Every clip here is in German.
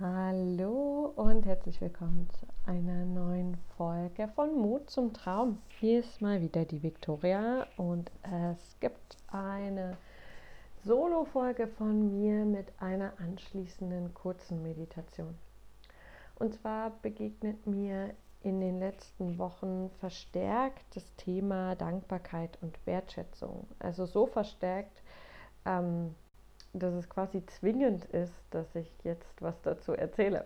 Hallo und herzlich willkommen zu einer neuen Folge von Mut zum Traum. Hier ist mal wieder die Viktoria und es gibt eine Solo-Folge von mir mit einer anschließenden kurzen Meditation. Und zwar begegnet mir in den letzten Wochen verstärkt das Thema Dankbarkeit und Wertschätzung. Also so verstärkt, ähm, dass es quasi zwingend ist, dass ich jetzt was dazu erzähle.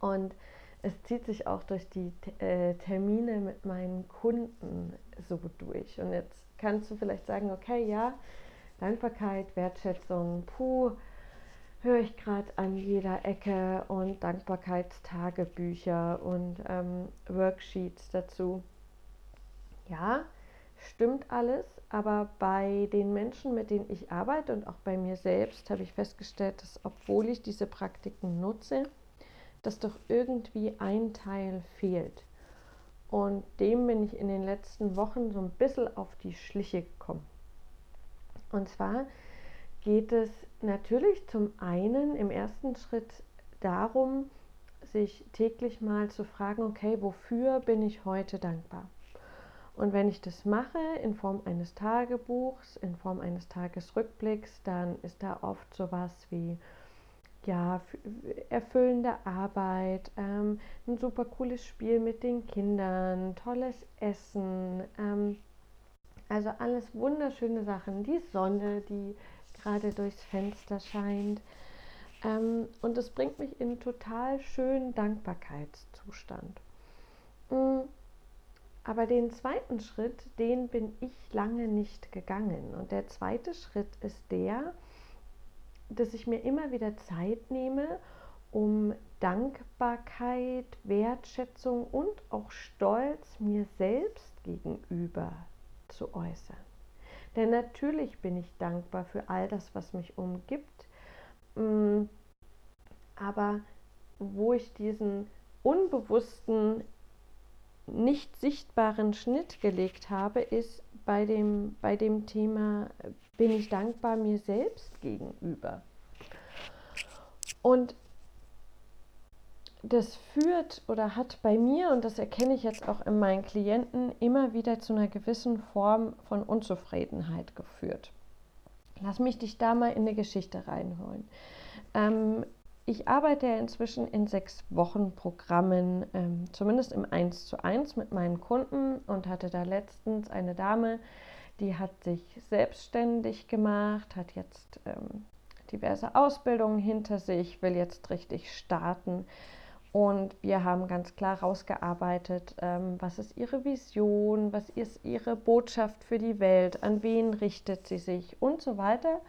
Und es zieht sich auch durch die äh, Termine mit meinen Kunden so durch. Und jetzt kannst du vielleicht sagen, okay, ja, Dankbarkeit, Wertschätzung, puh, höre ich gerade an jeder Ecke und Dankbarkeitstagebücher und ähm, Worksheets dazu. Ja, stimmt alles, aber bei den Menschen, mit denen ich arbeite und auch bei mir selbst, habe ich festgestellt, dass obwohl ich diese Praktiken nutze, dass doch irgendwie ein Teil fehlt. Und dem bin ich in den letzten Wochen so ein bisschen auf die Schliche gekommen. Und zwar geht es natürlich zum einen im ersten Schritt darum, sich täglich mal zu fragen, okay, wofür bin ich heute dankbar? Und wenn ich das mache in Form eines Tagebuchs, in Form eines Tagesrückblicks, dann ist da oft sowas wie ja, erfüllende Arbeit, ähm, ein super cooles Spiel mit den Kindern, tolles Essen, ähm, also alles wunderschöne Sachen, die Sonne, die gerade durchs Fenster scheint. Ähm, und das bringt mich in einen total schönen Dankbarkeitszustand. Mhm aber den zweiten Schritt, den bin ich lange nicht gegangen. Und der zweite Schritt ist der, dass ich mir immer wieder Zeit nehme, um Dankbarkeit, Wertschätzung und auch Stolz mir selbst gegenüber zu äußern. Denn natürlich bin ich dankbar für all das, was mich umgibt. Mm, aber wo ich diesen unbewussten nicht sichtbaren Schnitt gelegt habe, ist bei dem, bei dem Thema, bin ich dankbar mir selbst gegenüber. Und das führt oder hat bei mir, und das erkenne ich jetzt auch in meinen Klienten, immer wieder zu einer gewissen Form von Unzufriedenheit geführt. Lass mich dich da mal in eine Geschichte reinholen. Ähm, ich arbeite ja inzwischen in sechs Wochen Programmen, ähm, zumindest im 1 zu 1 mit meinen Kunden und hatte da letztens eine Dame, die hat sich selbstständig gemacht, hat jetzt ähm, diverse Ausbildungen hinter sich, will jetzt richtig starten. Und wir haben ganz klar rausgearbeitet, ähm, was ist ihre Vision, was ist ihre Botschaft für die Welt, an wen richtet sie sich und so weiter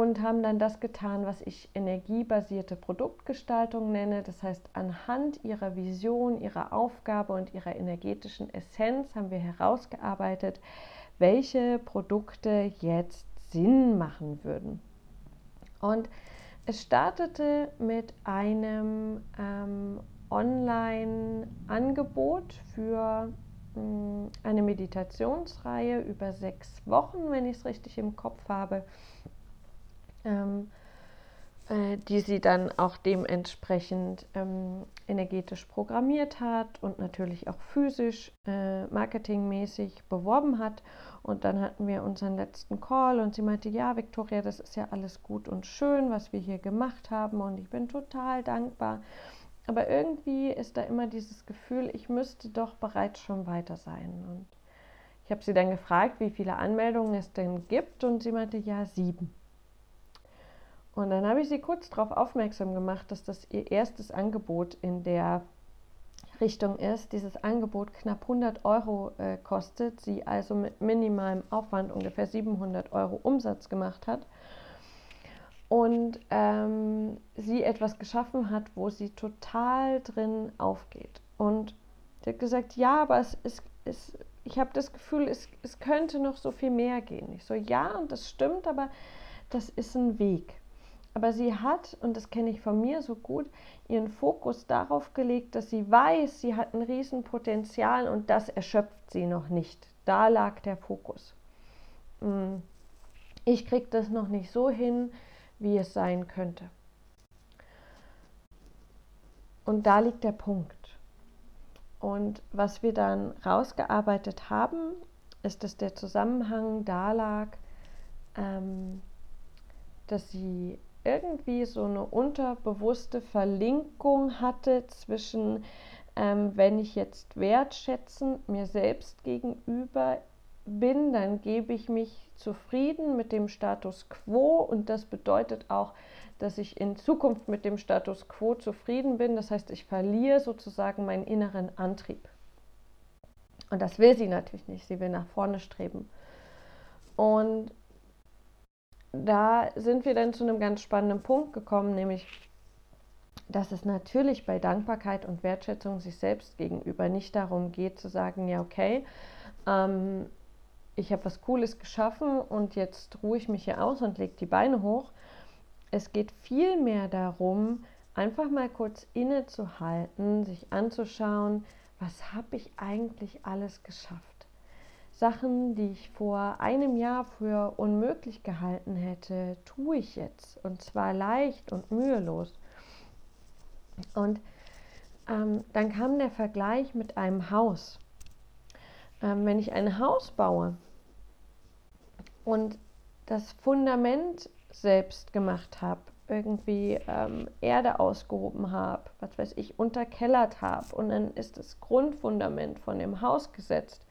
und haben dann das getan, was ich energiebasierte Produktgestaltung nenne. Das heißt, anhand ihrer Vision, ihrer Aufgabe und ihrer energetischen Essenz haben wir herausgearbeitet, welche Produkte jetzt Sinn machen würden. Und es startete mit einem ähm, Online-Angebot für mh, mm, eine Meditationsreihe über sechs Wochen, wenn ich es richtig im Kopf habe ähm, äh, die sie dann auch dementsprechend ähm, energetisch programmiert hat und natürlich auch physisch, äh, marketingmäßig beworben hat. Und dann hatten wir unseren letzten Call und sie meinte, ja, Victoria, das ist ja alles gut und schön, was wir hier gemacht haben und ich bin total dankbar. Aber irgendwie ist da immer dieses Gefühl, ich müsste doch bereits schon weiter sein. Und ich habe sie dann gefragt, wie viele Anmeldungen es denn gibt und sie meinte, ja, sieben. Und dann habe ich sie kurz darauf aufmerksam gemacht, dass das ihr erstes Angebot in der Richtung ist. Dieses Angebot knapp 100 Euro äh, kostet, sie also mit minimalem Aufwand ungefähr 700 Euro Umsatz gemacht hat. Und ähm, sie etwas geschaffen hat, wo sie total drin aufgeht. Und sie hat gesagt, ja, aber es ist, es, ich habe das Gefühl, es, es könnte noch so viel mehr gehen. Ich so, ja, und das stimmt, aber das ist ein Weg. Aber sie hat, und das kenne ich von mir so gut, ihren Fokus darauf gelegt, dass sie weiß, sie hat ein Riesenpotenzial und das erschöpft sie noch nicht. Da lag der Fokus. Mm. Ich kriege das noch nicht so hin, wie es sein könnte. und da liegt der Punkt. Und was wir dann rausgearbeitet haben, ist, dass der Zusammenhang da lag, ähm, dass sie irgendwie so eine unterbewusste Verlinkung hatte zwischen, ähm, wenn ich jetzt wertschätzend mir selbst gegenüber bin, dann gebe ich mich zufrieden mit dem Status quo und das bedeutet auch, dass ich in Zukunft mit dem Status quo zufrieden bin. Das heißt, ich verliere sozusagen meinen inneren Antrieb. Und das will sie natürlich nicht. Sie will nach vorne streben. Und da sind wir dann zu einem ganz spannenden Punkt gekommen, nämlich, dass es natürlich bei Dankbarkeit und Wertschätzung sich selbst gegenüber nicht darum geht zu sagen, ja, okay, ähm, ich habe was Cooles geschaffen und jetzt ruhe ich mich hier aus und lege die Beine hoch. Es geht vielmehr darum, einfach mal kurz innezuhalten, sich anzuschauen, was habe ich eigentlich alles geschafft. Sachen, die ich vor einem Jahr für unmöglich gehalten hätte, tue ich jetzt. Und zwar leicht und mühelos. Und ähm, dann kam der Vergleich mit einem Haus. Ähm, wenn ich ein Haus baue und das Fundament selbst gemacht habe, irgendwie ähm, Erde ausgehoben habe, was weiß ich, unterkellert habe und dann ist das Grundfundament von dem Haus gesetzt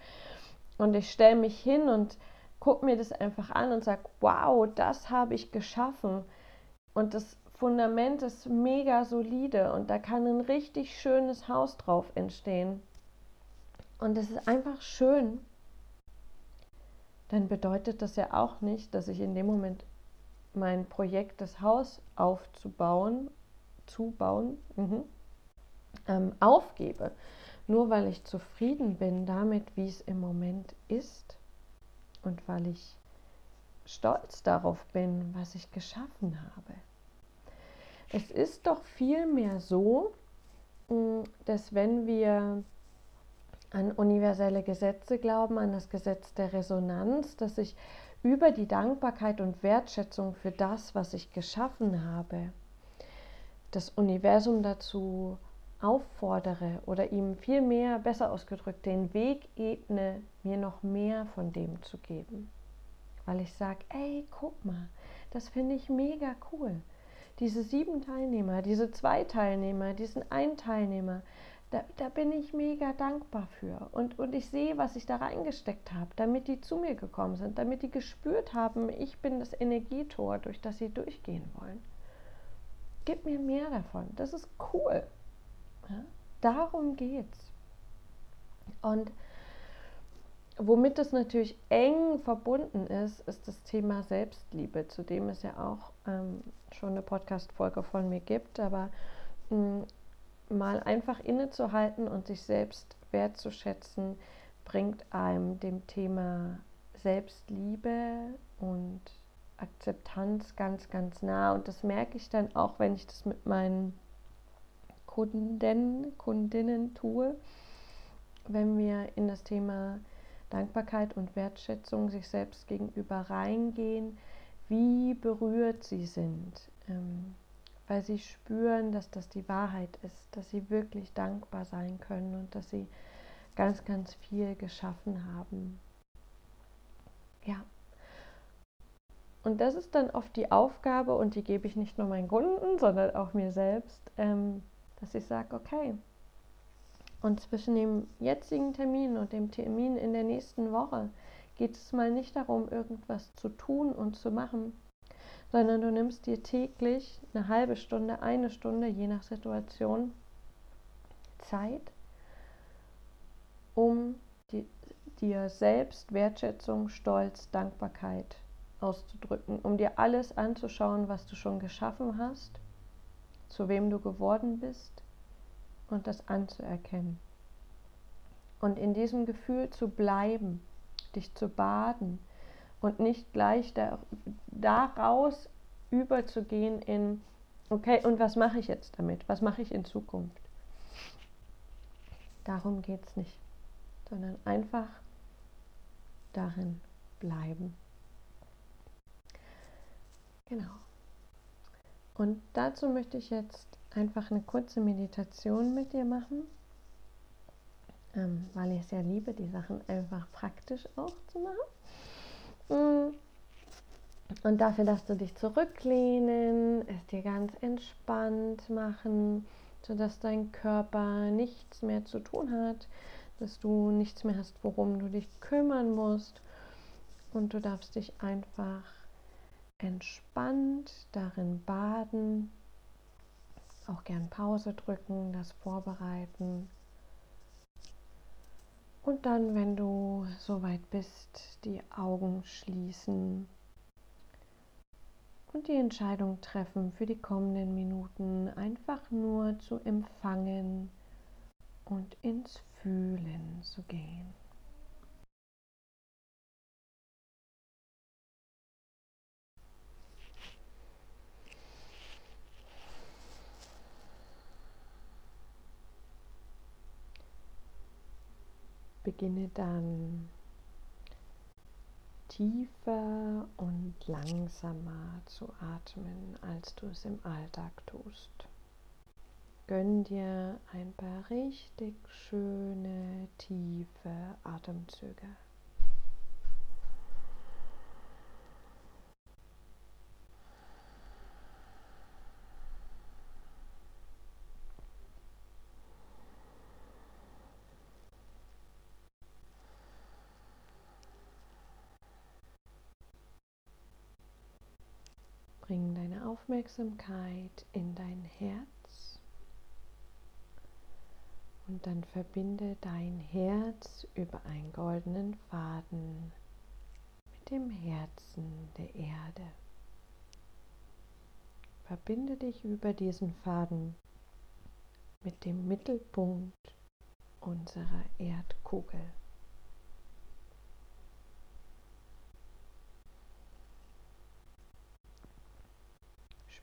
und ich stelle mich hin und gucke mir das einfach an und sage, wow, das habe ich geschaffen. Und das Fundament ist mega solide und da kann ein richtig schönes Haus drauf entstehen. Und es ist einfach schön. Dann bedeutet das ja auch nicht, dass ich in dem Moment mein Projekt, das Haus aufzubauen, zubauen, mhm, ähm, aufgebe. Nur weil ich zufrieden bin damit, wie es im Moment ist und weil ich stolz darauf bin, was ich geschaffen habe. Es ist doch vielmehr so, mm, dass wenn wir an universelle Gesetze glauben, an das Gesetz der Resonanz, dass ich über die Dankbarkeit und Wertschätzung für das, was ich geschaffen habe, das Universum dazu auffordere oder ihm viel mehr, besser ausgedrückt, den Weg ebne, mir noch mehr von dem zu geben. Weil ich sage, ey, guck mal, das finde ich mega cool. Diese sieben Teilnehmer, diese zwei Teilnehmer, diesen einen Teilnehmer, da, da bin ich mega dankbar für. Und, und ich sehe, was ich da reingesteckt habe, damit die zu mir gekommen sind, damit die gespürt haben, ich bin das Energietor, durch das sie durchgehen wollen. Gib mir mehr davon. Das ist cool. Ja? Darum geht's. Und womit es natürlich eng verbunden ist, ist das Thema Selbstliebe, zu dem es ja auch ähm, schon eine Podcast-Folge von mir gibt. Aber mh, hm, mal einfach innezuhalten und sich selbst wertzuschätzen, bringt einem dem Thema Selbstliebe und Akzeptanz ganz, ganz nah. Und das merke ich dann auch, wenn ich das mit meinen Kunden, Kundinnen tue, wenn wir in das Thema Dankbarkeit und Wertschätzung sich selbst gegenüber reingehen, wie berührt sie sind, ähm, weil sie spüren, dass das die Wahrheit ist, dass sie wirklich dankbar sein können und dass sie ganz, ganz viel geschaffen haben. Ja. Und das ist dann oft die Aufgabe und die gebe ich nicht nur meinen Kunden, sondern auch mir selbst, ähm, dass ich sage, okay, und zwischen dem jetzigen Termin und dem Termin in der nächsten Woche geht es mal nicht darum, irgendwas zu tun und zu machen, sondern du nimmst dir täglich eine halbe Stunde, eine Stunde, je nach Situation, Zeit, um die, dir selbst Wertschätzung, Stolz, Dankbarkeit auszudrücken, um dir alles anzuschauen, was du schon geschaffen hast zu wem du geworden bist und das anzuerkennen. Und in diesem Gefühl zu bleiben, dich zu baden und nicht gleich da, daraus überzugehen in, okay, und was mache ich jetzt damit? Was mache ich in Zukunft? Darum geht es nicht, sondern einfach darin bleiben. Genau. Und dazu möchte ich jetzt einfach eine kurze Meditation mit dir machen, ähm, weil ich es ja liebe, die Sachen einfach praktisch auch zu machen. Mm. Und dafür, dass du dich zurücklehnen, es dir ganz entspannt machen, sodass dein Körper nichts mehr zu tun hat, dass du nichts mehr hast, worum du dich kümmern musst. Und du darfst dich einfach entspannt darin baden, auch gern Pause drücken, das vorbereiten. Und dann, wenn du soweit bist, die Augen schließen und die Entscheidung treffen für die kommenden Minuten einfach nur zu empfangen und ins Fühlen zu gehen. Beginne dann tiefer und langsamer zu atmen, als du es im Alltag tust. Gönn dir ein paar richtig schöne, tiefe Atemzüge. Bring deine Aufmerksamkeit in dein Herz und dann verbinde dein Herz über einen goldenen Faden mit dem Herzen der Erde. Verbinde dich über diesen Faden mit dem Mittelpunkt unserer Erdkugel.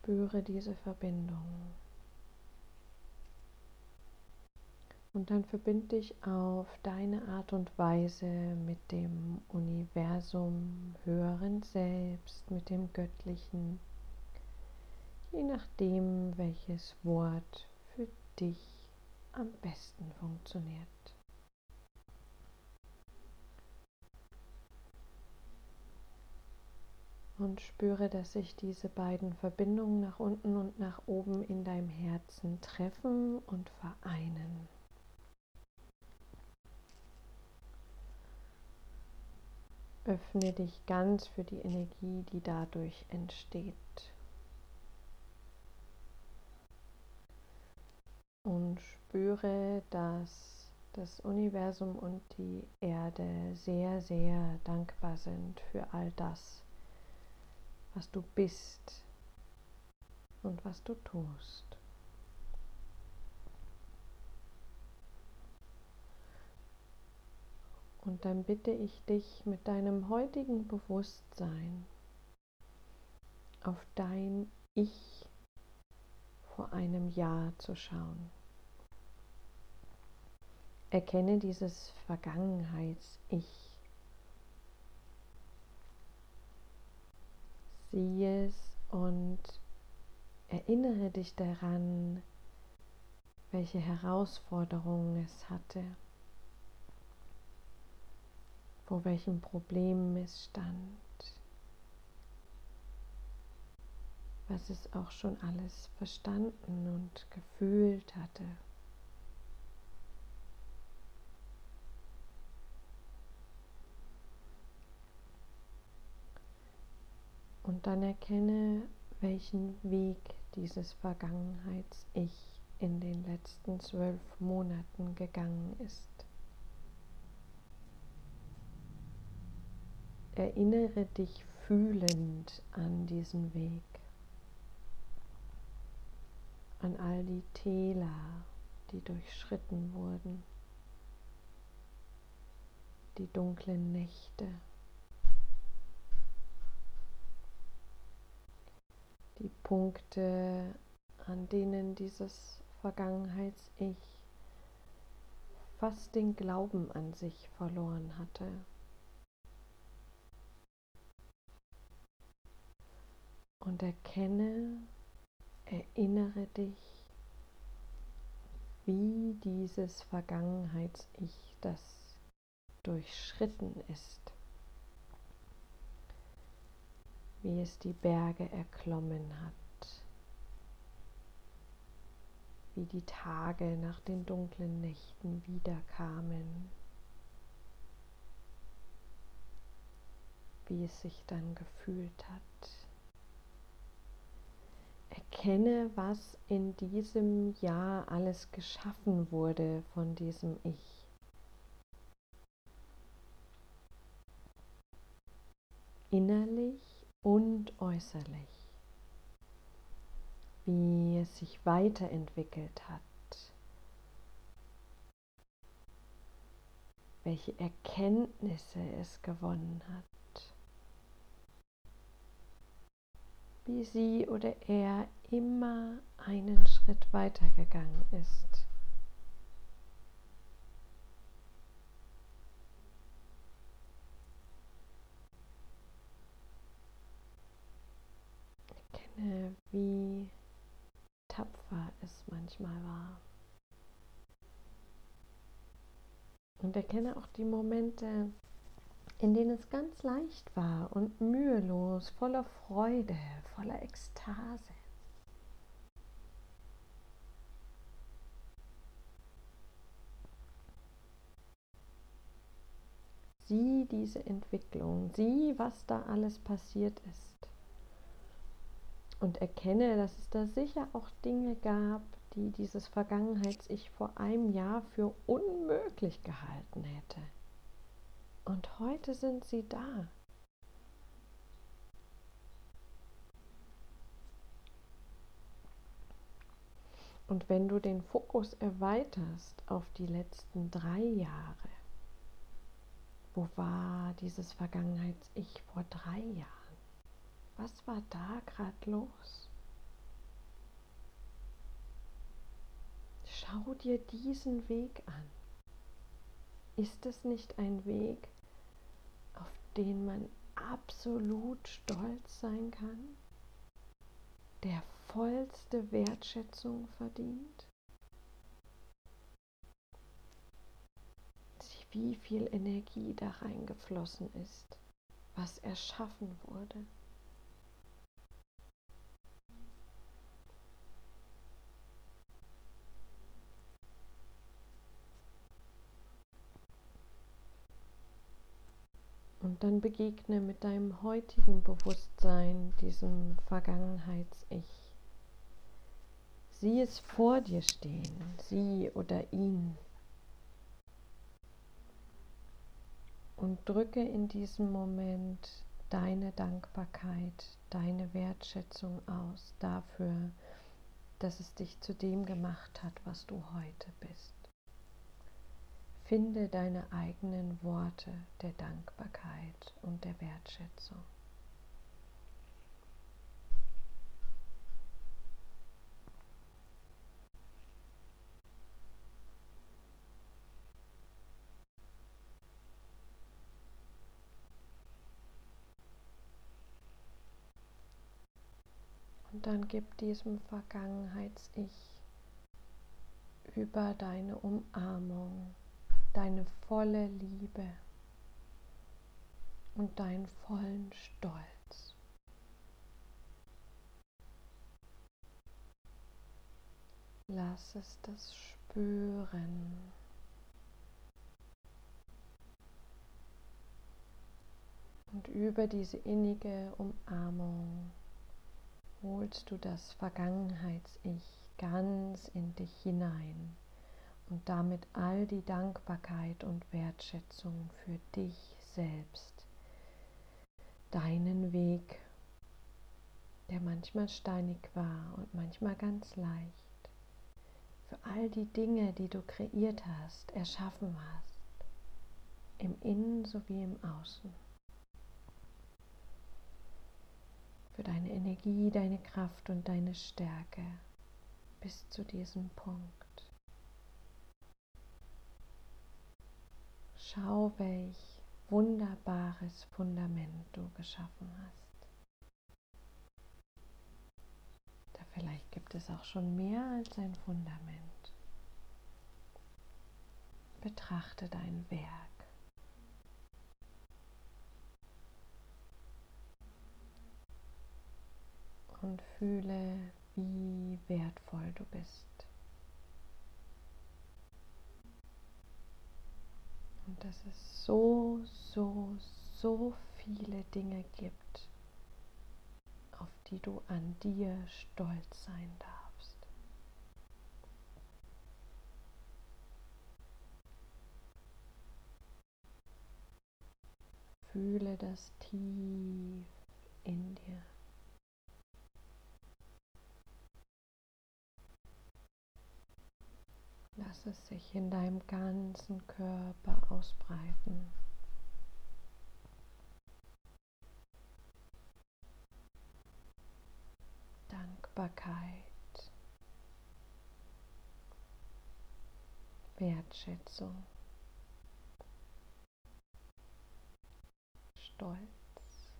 Spüre diese Verbindung. Und dann verbinde dich auf deine Art und Weise mit dem Universum, höheren Selbst, mit dem Göttlichen, je nachdem, welches Wort für dich am besten funktioniert. Und spüre, dass sich diese beiden Verbindungen nach unten und nach oben in deinem Herzen treffen und vereinen. Öffne dich ganz für die Energie, die dadurch entsteht. Und spüre, dass das Universum und die Erde sehr, sehr dankbar sind für all das, was du bist und was du tust. Und dann bitte ich dich mit deinem heutigen Bewusstsein auf dein Ich vor einem Jahr zu schauen. Erkenne dieses Vergangenheits-Ich Sieh es und erinnere dich daran, welche Herausforderungen es hatte, vor welchem Problem es stand, was es auch schon alles verstanden und gefühlt hatte. Und dann erkenne, welchen Weg dieses Vergangenheits-Ich in den letzten zwölf Monaten gegangen ist. Erinnere dich fühlend an diesen Weg, an all die Täler, die durchschritten wurden, die dunklen Nächte. Die Punkte, an denen dieses Vergangenheits-Ich fast den Glauben an sich verloren hatte. Und erkenne, erinnere dich wie dieses Vergangenheits-Ich, das durchschritten ist, wie es die Berge erklommen hat, wie die Tage nach den dunklen Nächten wiederkamen, wie es sich dann gefühlt hat. Erkenne, was in diesem Jahr alles geschaffen wurde von diesem Ich. Innerlich und äußerlich. Wie es sich weiterentwickelt hat. Welche Erkenntnisse es gewonnen hat. wie sie oder er immer einen Schritt weitergegangen ist. Erkenne, wie tapfer es manchmal war. Und erkenne auch die Momente, in denen es ganz leicht war und mühelos, voller Freude, voller Ekstase. Sieh diese Entwicklung, sieh, was da alles passiert ist. Und erkenne, dass es da sicher auch Dinge gab, die dieses Vergangenheits-Ich vor einem Jahr für unmöglich gehalten hätte. Und heute sind sie da. Und wenn du den Fokus erweiterst auf die letzten drei Jahre, wo war dieses Vergangenheits-Ich vor drei Jahren? Was war da gerade los? Schau dir diesen Weg an. Ist es nicht ein Weg, auf den man absolut stolz sein kann? Der vollste Wertschätzung verdient? Wie viel Energie da reingeflossen ist, was erschaffen wurde. Dann begegne mit deinem heutigen Bewusstsein diesem Vergangenheits-Ich. Sieh es vor dir stehen, sie oder ihn. Und drücke in diesem Moment deine Dankbarkeit, deine Wertschätzung aus dafür, dass es dich zu dem gemacht hat, was du heute bist. Finde deine eigenen Worte der Dankbarkeit und der Wertschätzung. Und dann gib diesem Vergangenheits-Ich über deine Umarmung, deine volle Liebe und deinen vollen Stolz. Lass es das spüren. Und über diese innige Umarmung holst du das Vergangenheits-Ich ganz in dich hinein und damit all die Dankbarkeit und Wertschätzung für dich selbst, deinen Weg, der manchmal steinig war und manchmal ganz leicht, für all die Dinge, die du kreiert hast, erschaffen hast, im Innen sowie im Außen. für deine Energie, deine Kraft und deine Stärke bis zu diesem Punkt. Schau, welch wunderbares Fundament du geschaffen hast. Da vielleicht gibt es auch schon mehr als ein Fundament. betrachte dein Werk. Und fühle, wie wertvoll du bist. Und dass es so, so, so viele Dinge gibt, auf die du an dir stolz sein darfst. Fühle das tief in dir. Lass es sich in deinem ganzen Körper ausbreiten. Dankbarkeit, Wertschätzung, Stolz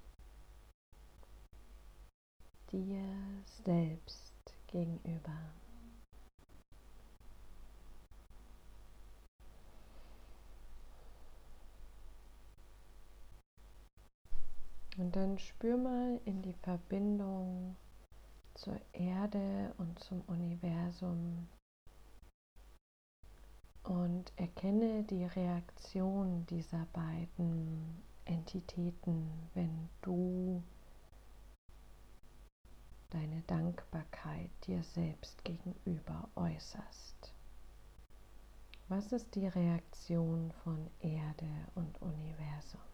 dir selbst gegenüber. Und dann spür mal in die Verbindung zur Erde und zum Universum und erkenne die Reaktion dieser beiden Entitäten, wenn du deine Dankbarkeit dir selbst gegenüber äußerst. Was ist die Reaktion von Erde und Universum?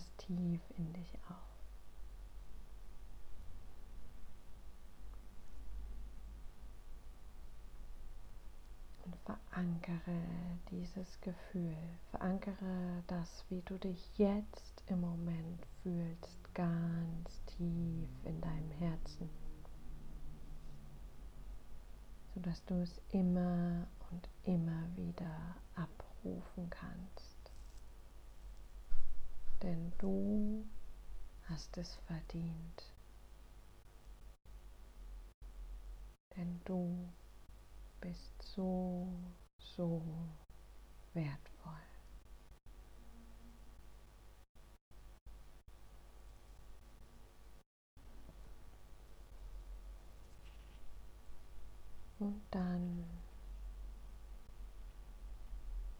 Das tief in dich auf. Und verankere dieses Gefühl, verankere das, wie du dich jetzt im Moment fühlst, ganz tief in deinem Herzen, sodass du es immer und immer wieder abrufen kannst denn du hast es verdient. Denn du bist so, so wertvoll. Und dann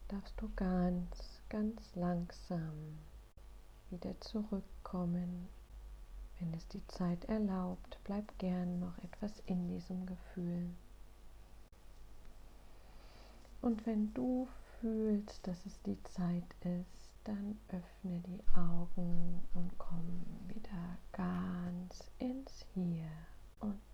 darfst du ganz, ganz langsam wieder zurückkommen. Wenn es die Zeit erlaubt, bleib gern noch etwas in diesem Gefühl. Und wenn du fühlst, dass es die Zeit ist, dann öffne die Augen und komm wieder ganz ins Hier und.